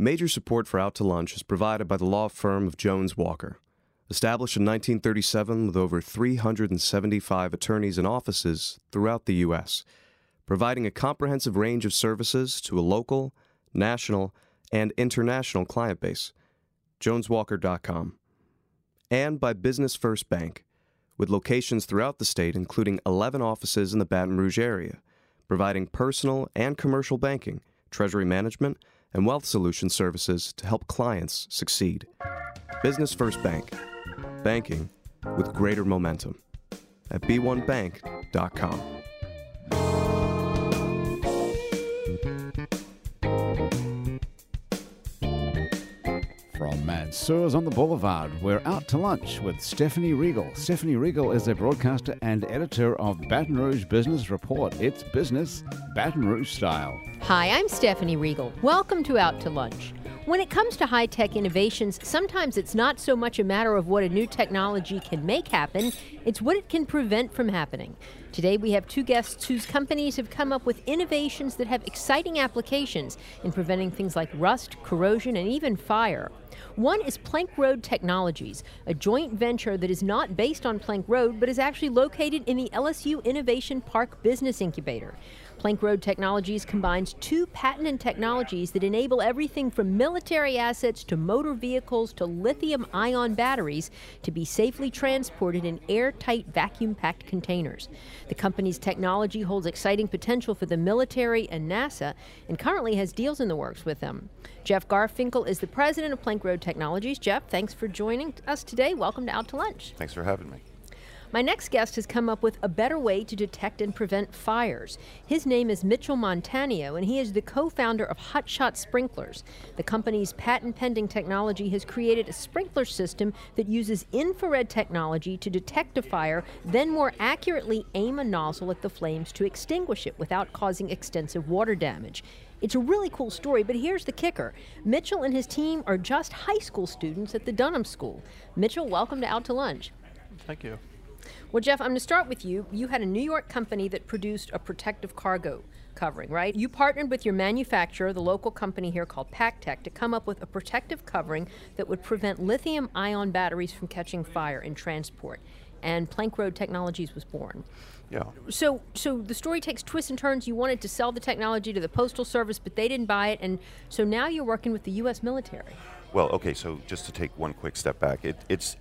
Major support for Out to Lunch is provided by the law firm of Jones Walker. Established in 1937 with over 375 attorneys and offices throughout the U.S., providing a comprehensive range of services to a local, national, and international client base. JonesWalker.com. And by Business First Bank, with locations throughout the state, including 11 offices in the Baton Rouge area, providing personal and commercial banking, treasury management, and wealth solution services to help clients succeed. Business First Bank, banking with greater momentum at b1bank.com. From Mansurs on the Boulevard, we're out to lunch with Stephanie Riegel. Stephanie Riegel is a broadcaster and editor of Baton Rouge Business Report. It's business Baton Rouge style. Hi, I'm Stephanie Riegel. Welcome to Out to Lunch. When it comes to high tech innovations, sometimes it's not so much a matter of what a new technology can make happen, it's what it can prevent from happening. Today, we have two guests whose companies have come up with innovations that have exciting applications in preventing things like rust, corrosion, and even fire. One is Plank Road Technologies, a joint venture that is not based on Plank Road but is actually located in the LSU Innovation Park Business Incubator. Plank Road Technologies combines two patented technologies that enable everything from military assets to motor vehicles to lithium ion batteries to be safely transported in airtight vacuum packed containers. The company's technology holds exciting potential for the military and NASA and currently has deals in the works with them. Jeff Garfinkel is the president of Plank Road Technologies. Jeff, thanks for joining us today. Welcome to Out to Lunch. Thanks for having me. My next guest has come up with a better way to detect and prevent fires. His name is Mitchell Montanio, and he is the co founder of Hotshot Sprinklers. The company's patent pending technology has created a sprinkler system that uses infrared technology to detect a fire, then more accurately aim a nozzle at the flames to extinguish it without causing extensive water damage. It's a really cool story, but here's the kicker Mitchell and his team are just high school students at the Dunham School. Mitchell, welcome to Out to Lunch. Thank you. Well, Jeff, I'm going to start with you. You had a New York company that produced a protective cargo covering, right? You partnered with your manufacturer, the local company here called PacTec, to come up with a protective covering that would prevent lithium ion batteries from catching fire in transport. And Plank Road Technologies was born. Yeah. So, so the story takes twists and turns. You wanted to sell the technology to the Postal Service, but they didn't buy it, and so now you're working with the U.S. military. Well, okay. So just to take one quick step back, it, it's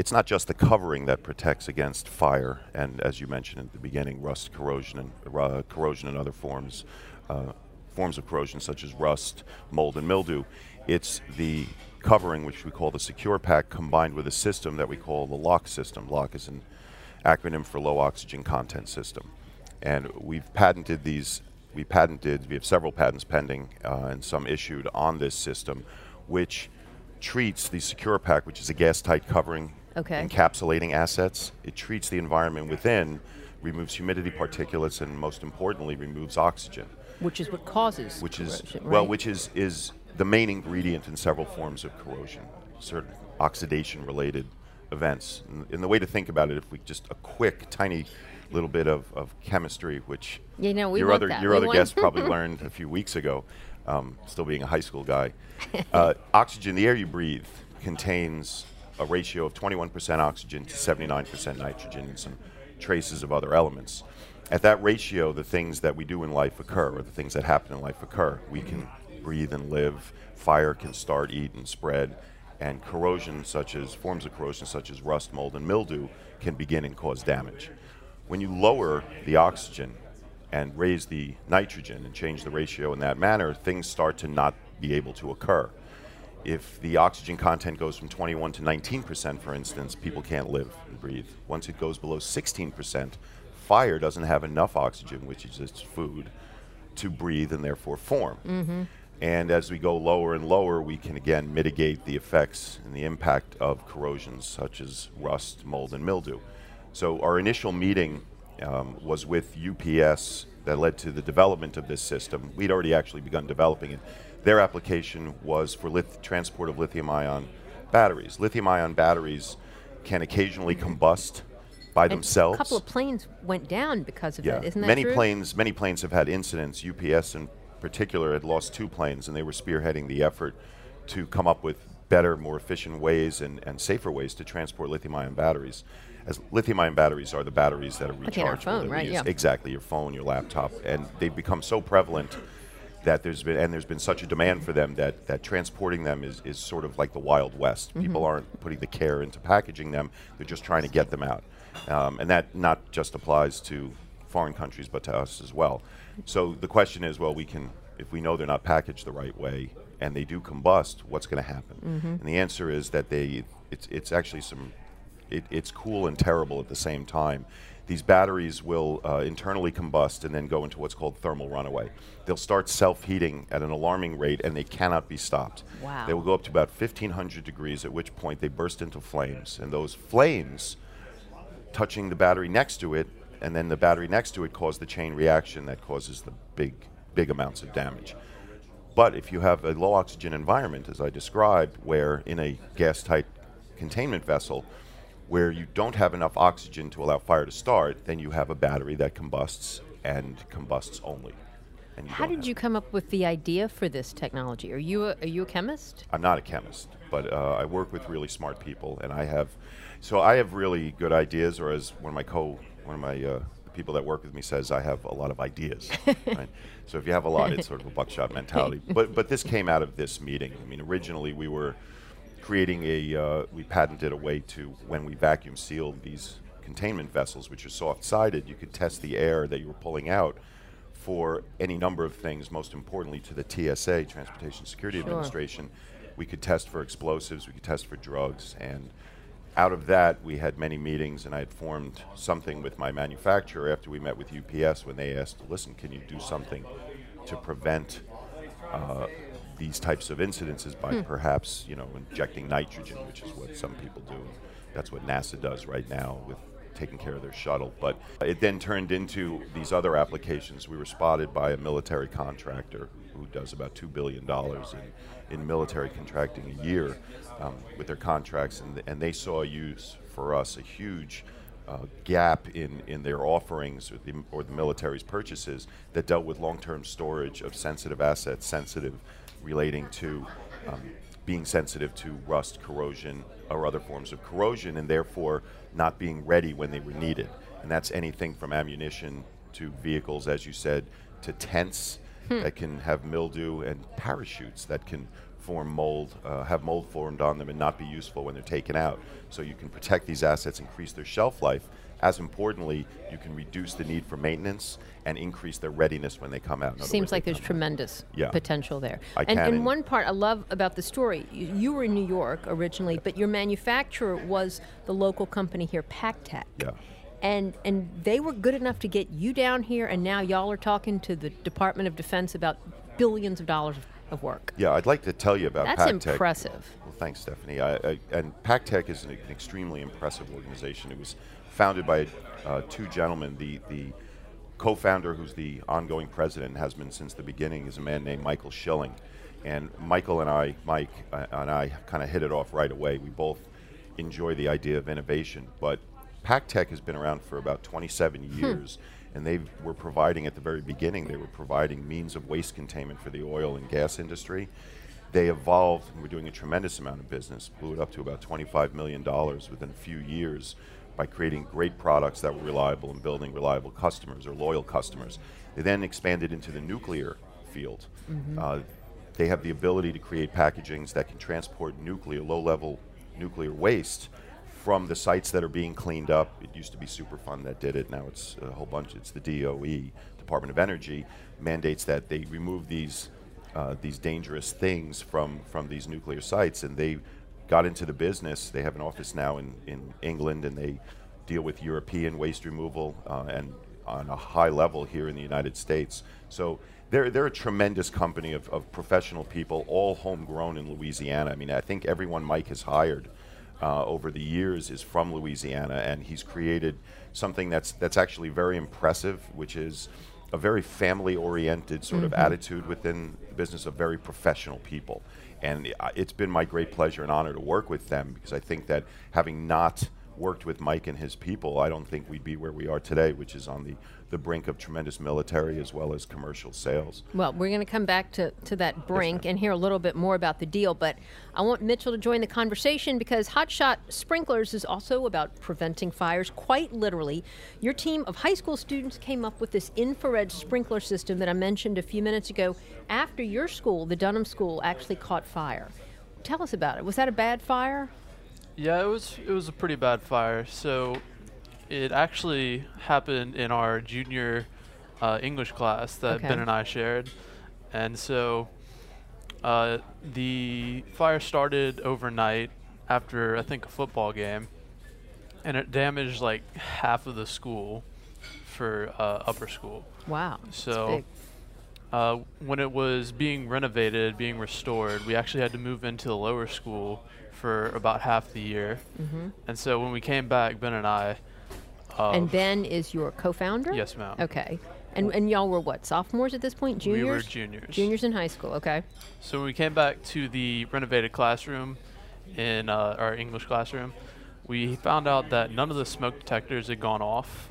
it's not just the covering that protects against fire, and as you mentioned at the beginning, rust, corrosion, and uh, corrosion and other forms, uh, forms of corrosion such as rust, mold, and mildew. It's the covering, which we call the Secure Pack, combined with a system that we call the LOCK system. LOCK is an acronym for Low Oxygen Content System, and we've patented these. We patented. We have several patents pending uh, and some issued on this system, which treats the Secure Pack, which is a gas-tight covering Okay. encapsulating assets. It treats the environment within, removes humidity particulates, and most importantly, removes oxygen, Which is what causes which is corrosion, well, which is is the main ingredient in several forms of corrosion, certain oxidation-related events. And, and the way to think about it, if we just a quick, tiny little bit of, of chemistry, which You know, we your other that. your We other guest probably learned a few weeks ago, um, still being a high school guy. Uh, oxygen, the air you breathe, contains a ratio of 21% oxygen to 79% nitrogen and some traces of other elements. At that ratio, the things that we do in life occur, or the things that happen in life occur. We can breathe and live. Fire can start, eat, and spread. And corrosion, such as forms of corrosion, such as rust, mold, and mildew, can begin and cause damage. When you lower the oxygen and raise the nitrogen and change the ratio in that manner, things start to not be able to occur. If the oxygen content goes from 21 to 19%, for instance, people can't live and breathe. Once it goes below 16%, fire doesn't have enough oxygen, which is its food, to breathe and therefore form. And as we go lower and lower, we can again mitigate the effects and the impact of corrosions such as rust, mold, and mildew. So our initial meeting um, was with UPS that led to the development of this system. We'd already actually begun developing it. Their application was for lith- transport of lithium-ion batteries. Lithium-ion batteries can occasionally combust by And themselves. A couple of planes went down because of Yeah, that, isn't that many true? planes, many planes have had incidents. UPS in particular had lost two planes, and they were spearheading the effort to come up with better, more efficient ways and, and safer ways to transport lithium-ion batteries. As lithium-ion batteries are the batteries that are Like in our rechargeable. phone, right? Yeah. Exactly, your phone, your laptop, and they've become so prevalent that there's been and there's been such a demand for them that that transporting them is, is sort of like the wild west. Mm-hmm. People aren't putting the care into packaging them; they're just trying to get them out, um, and that not just applies to foreign countries but to us as well. So the question is, well, we can if we know they're not packaged the right way and they do combust, what's going to happen? Mm-hmm. And the answer is that they it's it's actually some it, it's cool and terrible at the same time. These batteries will uh, internally combust and then go into what's called thermal runaway. They'll start self-heating at an alarming rate, and they cannot be stopped. Wow. They will go up to about 1,500 degrees, at which point they burst into flames, and those flames touching the battery next to it, and then the battery next to it cause the chain reaction that causes the big, big amounts of damage. But if you have a low oxygen environment, as I described, where in a gas tight containment vessel, where you don't have enough oxygen to allow fire to start, then you have a battery that combusts and combusts only. And How did you come up with the idea for this technology? Are you a, are you a chemist? I'm not a chemist, but uh, I work with really smart people, and I have, so I have really good ideas, or as one of my co, one of my uh, people that work with me says, I have a lot of ideas. right? So if you have a lot, it's sort of a buckshot mentality. But but this came out of this meeting. I mean, originally we were creating a, uh, we patented a way to when we vacuum sealed these containment vessels, which are soft-sided, you could test the air that you were pulling out for any number of things, most importantly to the TSA, Transportation Security Sure. Administration. We could test for explosives, we could test for drugs, and out of that, we had many meetings, and I had formed something with my manufacturer after we met with UPS when they asked, listen, can you do something to prevent uh, these types of incidences by perhaps, you know, injecting nitrogen, which is what some people do. That's what NASA does right now with taking care of their shuttle. But it then turned into these other applications. We were spotted by a military contractor who does about $2 billion in, in military contracting a year um, with their contracts, and, and they saw use for us a huge uh, gap in, in their offerings or the, or the military's purchases that dealt with long-term storage of sensitive assets, sensitive relating to um, being sensitive to rust, corrosion, or other forms of corrosion, and therefore not being ready when they were needed. And that's anything from ammunition to vehicles, as you said, to tents that can have mildew and parachutes that can form mold, uh, have mold formed on them and not be useful when they're taken out. So you can protect these assets, increase their shelf life. As importantly, you can reduce the need for maintenance and increase their readiness when they come out. In Seems words, like there's tremendous Yeah. potential there. I and, can and one part I love about the story, you, you were in New York originally, but your manufacturer was the local company here, PacTec. Yeah. And and they were good enough to get you down here, and now y'all are talking to the Department of Defense about billions of dollars of, work. Yeah, I'd like to tell you about That's impressive. Well, thanks, Stephanie. I, I, and PacTec is an, extremely impressive organization. It was founded by uh, two gentlemen. The the co-founder, who's the ongoing president, has been since the beginning, is a man named Michael Schilling. And Michael and I, Mike uh, and I, kind of hit it off right away. We both enjoy the idea of innovation, but PacTec has been around for about 27 years, and they were providing at the very beginning. They were providing means of waste containment for the oil and gas industry they evolved and were doing a tremendous amount of business, blew it up to about $25 million within a few years by creating great products that were reliable and building reliable customers or loyal customers. They then expanded into the nuclear field. Uh, they have the ability to create packagings that can transport nuclear, low level nuclear waste from the sites that are being cleaned up. It used to be Superfund that did it, now it's a whole bunch. It's the DOE, Department of Energy, mandates that they remove these uh, these dangerous things from, from these nuclear sites, and they got into the business. They have an office now in, in England, and they deal with European waste removal uh, and on a high level here in the United States. So they're, they're a tremendous company of, of professional people, all homegrown in Louisiana. I mean, I think everyone Mike has hired uh, over the years is from Louisiana, and he's created something that's that's actually very impressive, which is a very family-oriented sort of attitude within the business of very professional people. And uh, it's been my great pleasure and honor to work with them because I think that having not worked with Mike and his people, I don't think we'd be where we are today, which is on the, the brink of tremendous military as well as commercial sales. Well, we're going to come back to, to that brink and hear a little bit more about the deal, but I want Mitchell to join the conversation because Hotshot Sprinklers is also about preventing fires, quite literally. Your team of high school students came up with this infrared sprinkler system that I mentioned a few minutes ago after your school, the Dunham School, actually caught fire. Tell us about it. Was that a bad fire? Yeah, it was it was a pretty bad fire. So it actually happened in our junior uh, English class that Okay. Ben and I shared, and so uh, the fire started overnight after I think a football game, and it damaged like half of the school for uh, upper school. Wow. So uh, when it was being renovated, being restored, we actually had to move into the lower school for about half the year. Mm-hmm. And so when we came back, Ben and I. Uh, and Ben is your co founder? Yes, ma'am. Okay. And, and y'all were what, sophomores at this point? Juniors? We were juniors. Juniors in high school, okay. So when we came back to the renovated classroom in uh, our English classroom, we found out that none of the smoke detectors had gone off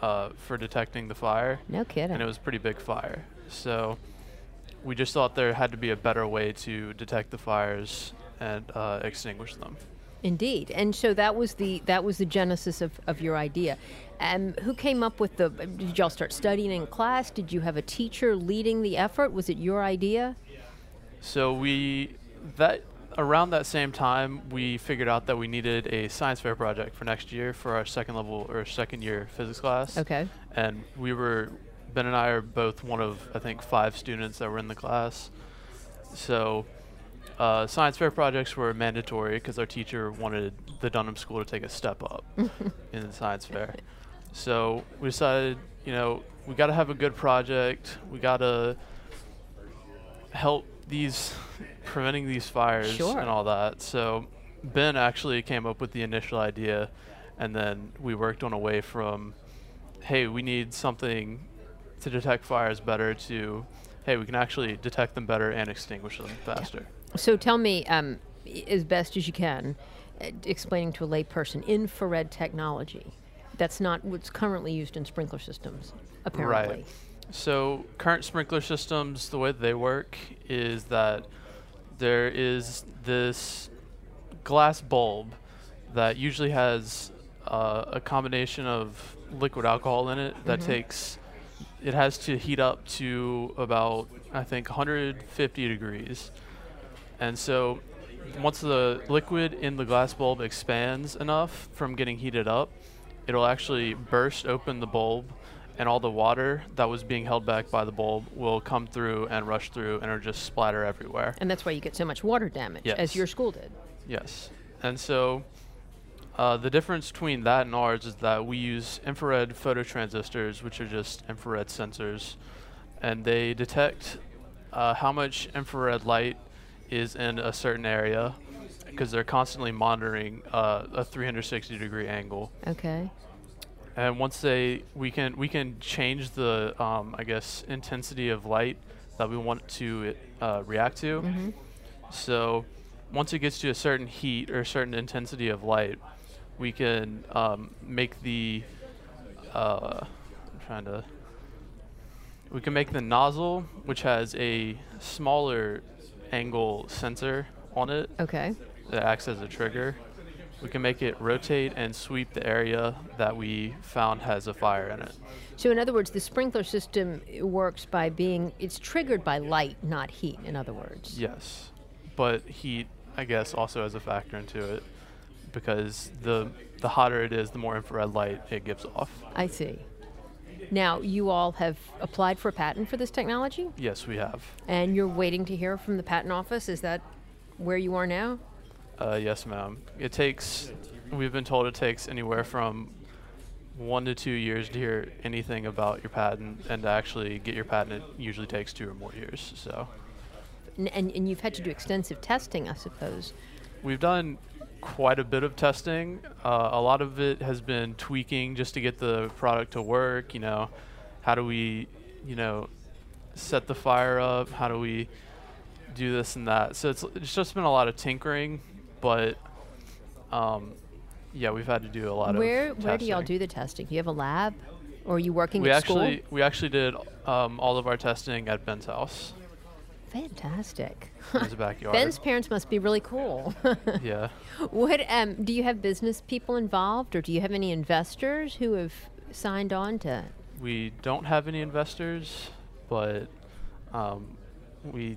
uh, for detecting the fire. No kidding. and it was a pretty big fire. So we just thought there had to be a better way to detect the fires and uh, extinguish them. Indeed, and so that was the that was the genesis of, of your idea. Um, who came up with the? Did y'all start studying in class? Did you have a teacher leading the effort? Was it your idea? So we that around that same time we figured out that we needed a science fair project for next year for our second level or second year physics class. Okay. And we were Ben and I are both one of I think five students that were in the class. So uh, science fair projects were mandatory because our teacher wanted the Dunham School to take a step up in the science fair. So we decided, you know, we got to have a good project. We got to help these preventing these fires Sure. and all that. So Ben actually came up with the initial idea, and then we worked on a way from, hey, we need something to detect fires better to, hey, we can actually detect them better and extinguish them faster. So tell me, um, as best as you can, uh, explaining to a layperson infrared technology. That's not what's currently used in sprinkler systems, apparently. Right. So current sprinkler systems, the way they work is that there is this glass bulb that usually has uh, a combination of liquid alcohol in it that takes it has to heat up to about I think 150 degrees. And so once the liquid in the glass bulb expands enough from getting heated up, it'll actually burst open the bulb and all the water that was being held back by the bulb will come through and rush through and it'll just splatter everywhere. And that's why you get so much water damage, as your school did. Yes. And so uh, the difference between that and ours is that we use infrared phototransistors, which are just infrared sensors, and they detect uh, how much infrared light is in a certain area because they're constantly monitoring uh, a 360 degree angle. Okay. And once they, we can we can change the um, I guess intensity of light that we want to uh, react to. So once it gets to a certain heat or a certain intensity of light, we can um, make the uh, I'm trying to we can make the nozzle, which has a smaller angle sensor on it Okay. that acts as a trigger. We can make it rotate and sweep the area that we found has a fire in it. So, in other words, the sprinkler system works by being, it's triggered by light, not heat, in other words. Yes, but heat, I guess, also has a factor into it because the the hotter it is, the more infrared light it gives off. I see. Now, you all have applied for a patent for this technology, Yes, we have. and you're waiting to hear from the patent office. Is that where you are now? Uh, yes, ma'am. It takes. We've been told it takes anywhere from one to two years to hear anything about your patent, and to actually get your patent, it usually takes two or more years. So. N- and, and you've had to do extensive testing, I suppose. We've done quite a bit of testing. Uh, a lot of it has been tweaking just to get the product to work. You know, how do we, you know, set the fire up? How do we do this and that? So it's, it's just been a lot of tinkering, but um, yeah, we've had to do a lot Where of where where do y'all do the testing? Do you have a lab, or are you working We at actually school? we actually did um, all of our testing at Ben's house Fantastic. his backyard. Ben's parents must be really cool. yeah. what um, do you have business people involved, or do you have any investors who have signed on to? We don't have any investors, but um, we,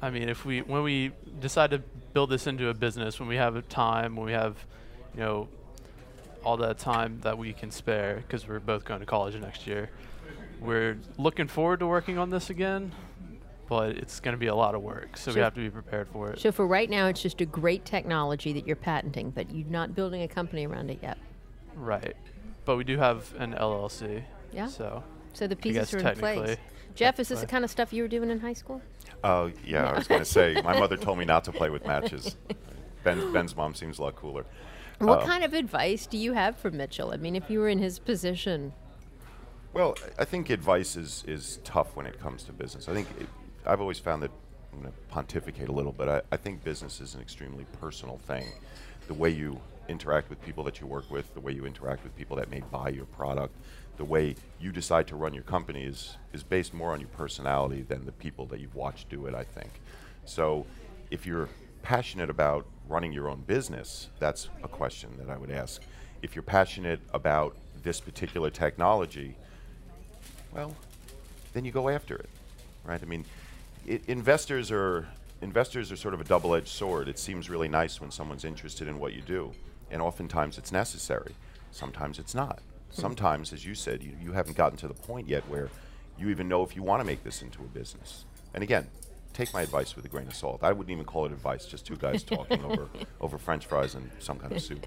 I mean, if we when we decide to build this into a business, when we have a time, when we have, you know, all that time that we can spare, because we're both going to college next year, we're looking forward to working on this again. But it's going to be a lot of work, so we have to be prepared for it. So for right now, it's just a great technology that you're patenting, but you're not building a company around it yet. Right. But we do have an LLC. Yeah? So So the pieces are in place. technically. Jeff, is this the kind of stuff you were doing in high school? Oh, yeah, I was going to say, my mother told me not to play with matches. Ben, Ben's mom seems a lot cooler. What Uh, kind of advice do you have for Mitchell? I mean, if you were in his position, Well, I think advice is, is tough when it comes to business. I think it, I've always found that I'm going to pontificate a little, but I, I think business is an extremely personal thing. The way you interact with people that you work with, the way you interact with people that may buy your product, the way you decide to run your company is, is based more on your personality than the people that you've watched do it, I think. So if you're passionate about running your own business, that's a question that I would ask. If you're passionate about this particular technology, well, then you go after it, right? I mean, i investors are investors are sort of a double-edged sword. It seems really nice when someone's interested in what you do, and oftentimes it's necessary. Sometimes it's not. Sometimes, as you said, you, you haven't gotten to the point yet where you even know if you want to make this into a business. And again, take my advice with a grain of salt. I wouldn't even call it advice; just two guys talking over over French fries and some kind of soup.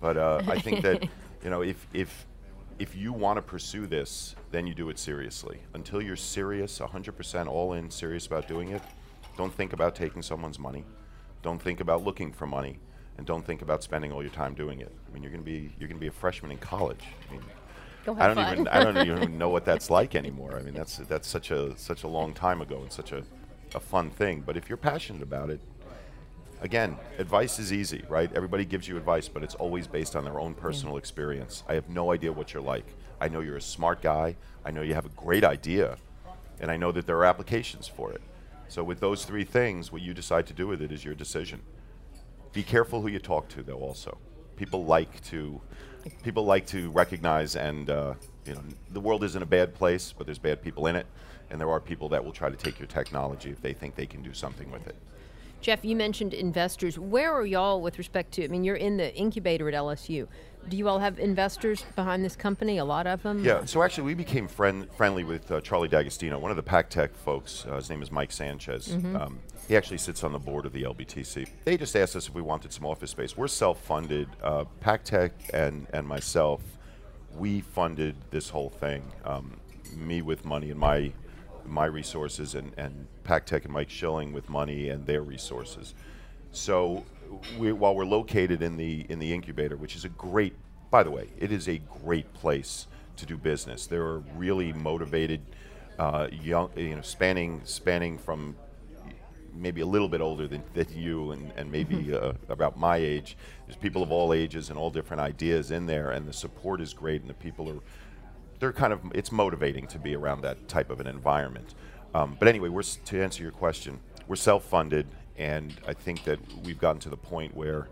But uh, I think that you know if if if you want to pursue this, then you do it seriously. Until you're serious, 100% all in, serious about doing it, don't think about taking someone's money. Don't think about looking for money, and don't think about spending all your time doing it. I mean, you're going to be you're going to be a freshman in college. I mean, I don't fun. even I don't even know what that's like anymore. I mean, that's that's such a such a long time ago and such a, a fun thing. But if you're passionate about it, again, advice is easy, right? Everybody gives you advice, but it's always based on their own personal experience. I have no idea what you're like. I know you're a smart guy. I know you have a great idea, and I know that there are applications for it. So with those three things, what you decide to do with it is your decision. Be careful who you talk to, though. Also, people like to people like to recognize and uh, you know the world isn't a bad place, but there's bad people in it, and there are people that will try to take your technology if they think they can do something with it. Jeff, you mentioned investors. Where are y'all with respect to? I mean, you're in the incubator at LSU. Do you all have investors behind this company? A lot of them. Yeah, so actually, we became friend, friendly with uh, Charlie D'Agostino, one of the PacTec folks. Uh, his name is Mike Sanchez. Um, he actually sits on the board of the LBTC. They just asked us if we wanted some office space. We're self-funded. Uh, PacTec and and myself, we funded this whole thing. Um, me with money and my my resources, and and PacTec and Mike Schilling with money and their resources. So we, while we're located in the in the incubator, which is a great, by the way, it is a great place to do business. There are really motivated, uh, young, you know, spanning spanning from maybe a little bit older than, than you and, and maybe uh, about my age. There's people of all ages and all different ideas in there, and the support is great, and the people are they're kind of it's motivating to be around that type of an environment. Um, but anyway, we're to answer your question, we're self-funded, and I think that we've gotten to the point where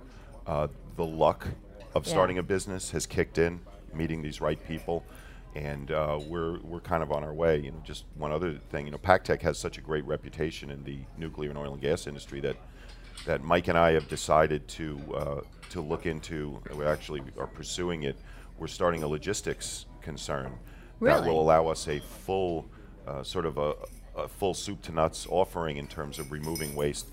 uh, the luck of Yeah. starting a business has kicked in, meeting these right people, and uh, we're we're kind of on our way. You know, just one other thing, you know, PacTec has such a great reputation in the nuclear and oil and gas industry that that Mike and I have decided to uh, to look into. We actually are pursuing it. We're starting a logistics concern that will allow us a full, uh, sort of a, a full soup to nuts offering in terms of removing waste,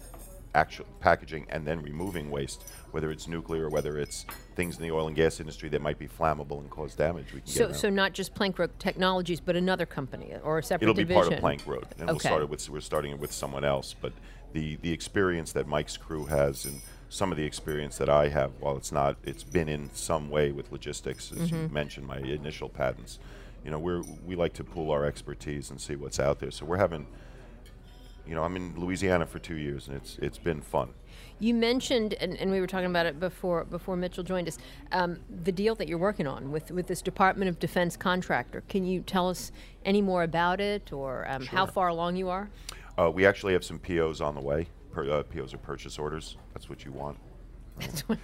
actual packaging, and then removing waste, whether it's nuclear or whether it's things in the oil and gas industry that might be flammable and cause damage. We can So, so not just Plank Road Technologies, but another company or a separate It'll be part of Plank Road, and we'll start it with we're starting it with someone else. But the the experience that Mike's crew has, and some of the experience that I have, while it's not, it's been in some way with logistics, as you Mm-hmm. mentioned, my initial patents. You know, we're we like to pool our expertise and see what's out there. So we're having. You know, I'm in Louisiana for two years, and it's it's been fun. You mentioned, and, and we were talking about it before before Mitchell joined us, um, the deal that you're working on with, with this Department of Defense contractor. Can you tell us any more about it, or um, how far along you are? Uh, we actually have some POs on the way. Per, uh, POs are purchase orders. That's what you want.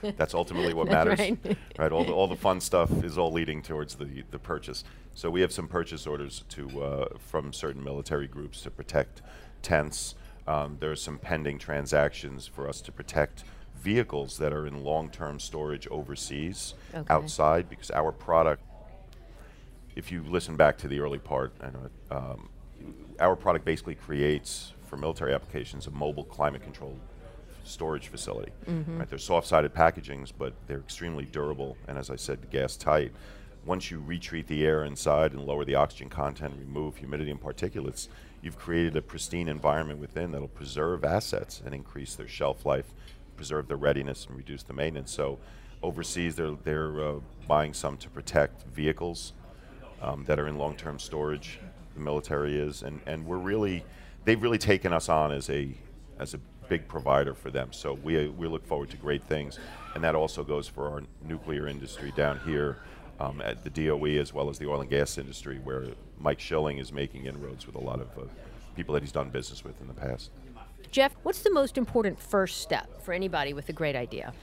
That's ultimately what matters. right. All the, all the fun stuff is all leading towards the, the purchase. So we have some purchase orders to uh, from certain military groups to protect tents. Um, there are some pending transactions for us to protect vehicles that are in long-term storage overseas, Okay. outside, because our product if you listen back to the early part, I know it, um, our product basically creates for military applications a mobile climate controlled storage facility. Right, they're soft-sided packagings, but they're extremely durable, and as I said, gas tight. Once you retreat the air inside and lower the oxygen content, remove humidity and particulates, you've created a pristine environment within that'll preserve assets and increase their shelf life, preserve their readiness, and reduce the maintenance. So, overseas, they're they're uh, buying some to protect vehicles um, that are in long-term storage. The military is, and, and we're really, they've really taken us on as a as a big provider for them. So we we look forward to great things, and that also goes for our nuclear industry down here um, at the DOE as well as the oil and gas industry, where Mike Schilling is making inroads with a lot of uh, people that he's done business with in the past. Jeff, what's the most important first step for anybody with a great idea?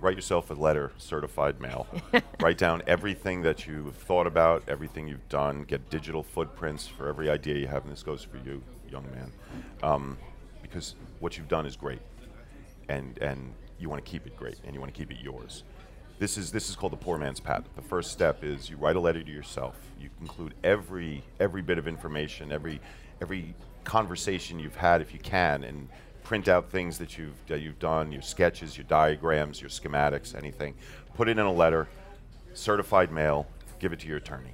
write yourself a letter, certified mail. write down everything that you've thought about, everything you've done. Get digital footprints for every idea you have, and this goes for you, young man, um, because what you've done is great, and and you want to keep it great, and you want to keep it yours. This is this is called the poor man's patent. The first step is you write a letter to yourself. You include every every bit of information, every every conversation you've had, if you can, and print out things that you've that you've done, your sketches, your diagrams, your schematics, anything. Put it in a letter, certified mail. Give it to your attorney.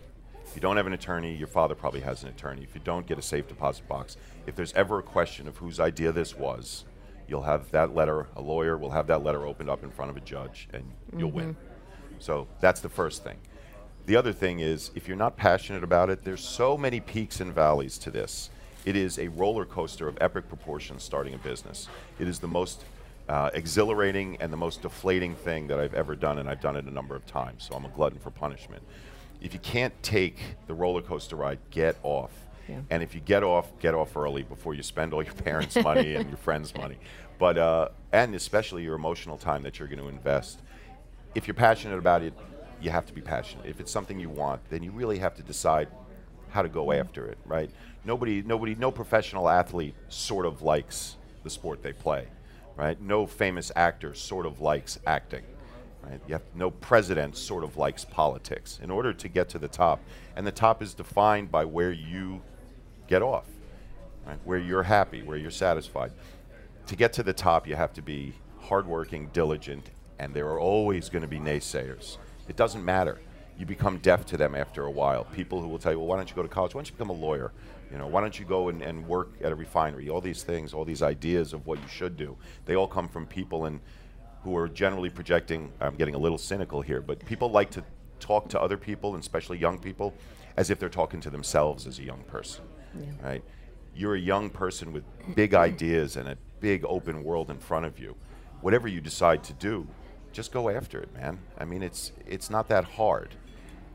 If you don't have an attorney, your father probably has an attorney. If you don't, get a safe deposit box. If there's ever a question of whose idea this was, you'll have that letter. A lawyer will have that letter opened up in front of a judge, and you'll win. So that's the first thing. The other thing is, if you're not passionate about it, there's so many peaks and valleys to this. It is a roller coaster of epic proportions starting a business. It is the most uh, exhilarating and the most deflating thing that I've ever done, and I've done it a number of times, so I'm a glutton for punishment. If you can't take the roller coaster ride, get off. Yeah. And if you get off, get off early before you spend all your parents' money and your friends' money. But, uh, and especially your emotional time that you're going to invest if you're passionate about it, you have to be passionate. If it's something you want, then you really have to decide how to go after it, right? Nobody, nobody, no professional athlete sort of likes the sport they play, right? No famous actor sort of likes acting, right? You have no president sort of likes politics. In order to get to the top, and the top is defined by where you get off, right? Where you're happy, where you're satisfied. To get to the top, you have to be hardworking, diligent, and there are always going to be naysayers. It doesn't matter. You become deaf to them after a while. People who will tell you, well, why don't you go to college? Why don't you become a lawyer? You know, why don't you go and, and work at a refinery? All these things, all these ideas of what you should do, they all come from people and who are generally projecting. I'm getting a little cynical here, but people like to talk to other people, and especially young people, as if they're talking to themselves as a young person. Right? You're a young person with big ideas and a big open world in front of you. Whatever you decide to do, just go after it, man. I mean, it's it's not that hard.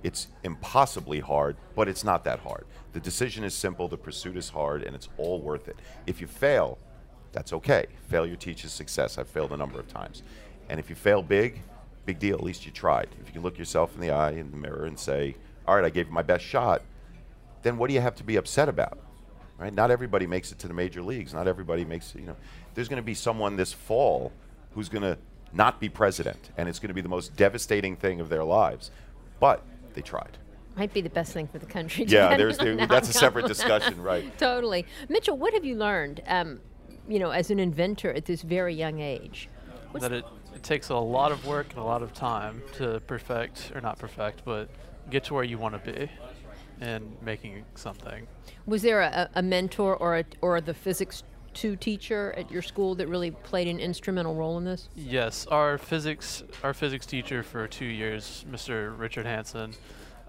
It's impossibly hard, but it's not that hard. The decision is simple, the pursuit is hard, and it's all worth it. If you fail, that's okay. Failure teaches success. I've failed a number of times. And if you fail big, big deal. At least you tried. If you can look yourself in the eye in the mirror and say, "All right, I gave it my best shot," then what do you have to be upset about? Right? Not everybody makes it to the major leagues. Not everybody makes it, you know. There's going to be someone this fall who's going to not be president, and it's going to be the most devastating thing of their lives. But they tried. Might be the best thing for the country. Yeah, there's the that's a separate discussion, right? totally. Mitchell, what have you learned, um, you know, as an inventor at this very young age? What's that it, it takes a lot of work and a lot of time to perfect, or not perfect, but get to where you want to be in making something. Was there a, a mentor or a, or the physics two teacher at your school that really played an instrumental role in this? Yes, our physics our physics teacher for two years, Mr. Richard Hansen,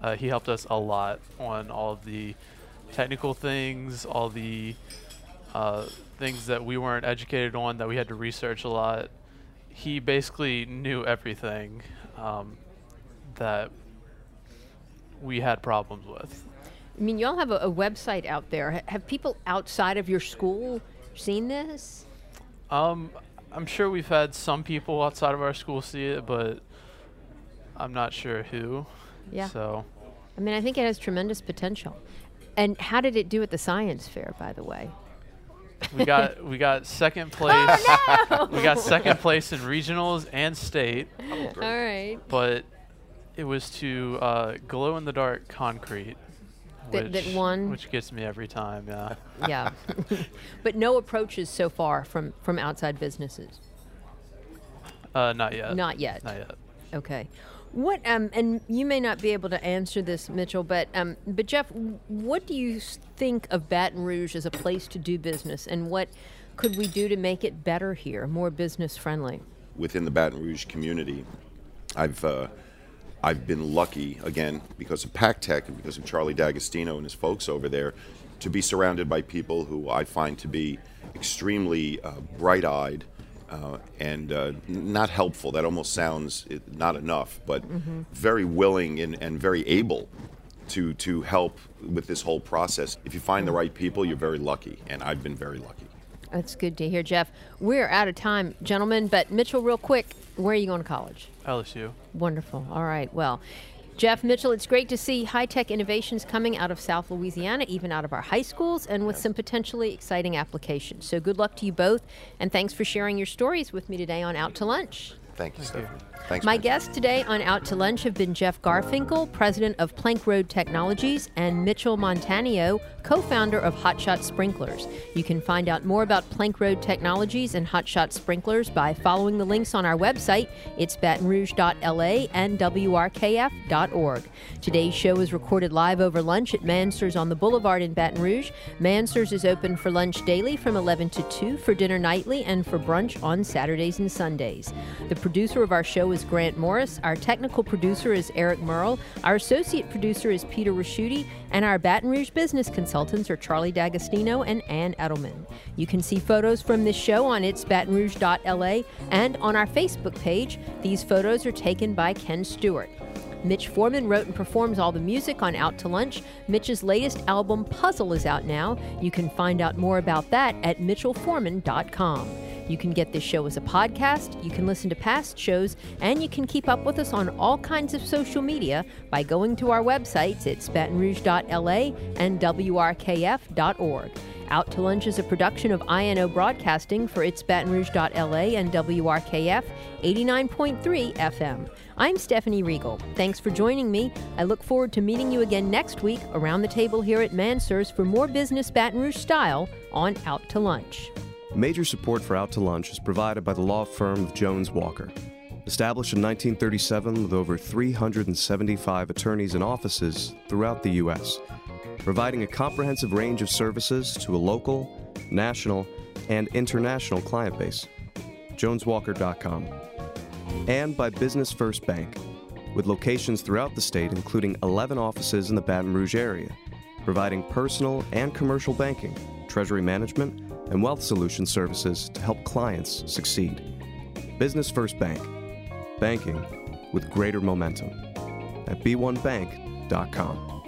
uh, he helped us a lot on all of the technical things, all the uh, things that we weren't educated on that we had to research a lot. He basically knew everything um, that we had problems with. I mean, y'all have a, a website out there. Ha- have people outside of your school seen this? Um, I'm sure we've had some people outside of our school see it, but I'm not sure who. Yeah. So I mean, I think it has tremendous potential. And how did it do at the science fair, by the way? We got we got second place. We got second place in regionals and state, All right. but it was to uh, glow in the dark concrete. That- that? Which gets me every time, yeah. Yeah. but no approaches so far from, from outside businesses. Uh, not yet. Not yet. Not yet. Okay. What um and you may not be able to answer this, Mitchell, but um but Jeff, what do you think of Baton Rouge as a place to do business, and what could we do to make it better here, more business friendly? within the Baton Rouge community, I've uh, I've been lucky again because of PacTec and because of Charlie D'Agostino and his folks over there to be surrounded by people who I find to be extremely uh, bright-eyed uh, and uh, not helpful. That almost sounds not enough, but very willing and, and very able to to help with this whole process. If you find the right people, you're very lucky, and I've been very lucky. That's good to hear, Jeff. We're out of time, gentlemen, but Mitchell, real quick, where are you going to college? LSU. Wonderful. All right. Well, Jeff Mitchell, it's great to see high tech innovations coming out of South Louisiana, even out of our high schools, and with some potentially exciting applications. So good luck to you both, and thanks for sharing your stories with me today on Out to Lunch. Thank you, Stephanie. Thanks. My man. guests today on Out to Lunch have been Jeff Garfinkel, president of Plank Road Technologies, and Mitchell Montanio, co founder of Hotshot Sprinklers. You can find out more about Plank Road Technologies and Hotshot Sprinklers by following the links on our website. It's batonrouge.la and WRKF.org. Today's show is recorded live over lunch at Mansurs on the Boulevard in Baton Rouge. Mansurs is open for lunch daily from 11 to 2, for dinner nightly, and for brunch on Saturdays and Sundays. The producer of our show is Grant Morris. Our technical producer is Eric Merle. Our associate producer is Peter Raschuti. And our Baton Rouge business consultants are Charlie D'Agostino and Ann Edelman. You can see photos from this show on itsbatonrouge.la and on our Facebook page. These photos are taken by Ken Stewart. Mitch Foreman wrote and performs all the music on Out to Lunch. Mitch's latest album, Puzzle, is out now. You can find out more about that at mitchellforeman.com. You can get this show as a podcast, you can listen to past shows, and you can keep up with us on all kinds of social media by going to our websites at batonrouge.la and wrkf.org. Out to Lunch is a production of INO Broadcasting for its batonrouge.la and WRKF 89.3 FM. I'm Stephanie Riegel. Thanks for joining me. I look forward to meeting you again next week around the table here at Mansurs for more business Baton Rouge style on Out to Lunch. Major support for Out to Lunch is provided by the law firm of Jones Walker. Established in 1937 with over 375 attorneys and offices throughout the U.S., providing a comprehensive range of services to a local, national, and international client base. JonesWalker.com. And by Business First Bank, with locations throughout the state, including 11 offices in the Baton Rouge area, providing personal and commercial banking, treasury management, and wealth solution services to help clients succeed. Business First Bank, banking with greater momentum at b1bank.com.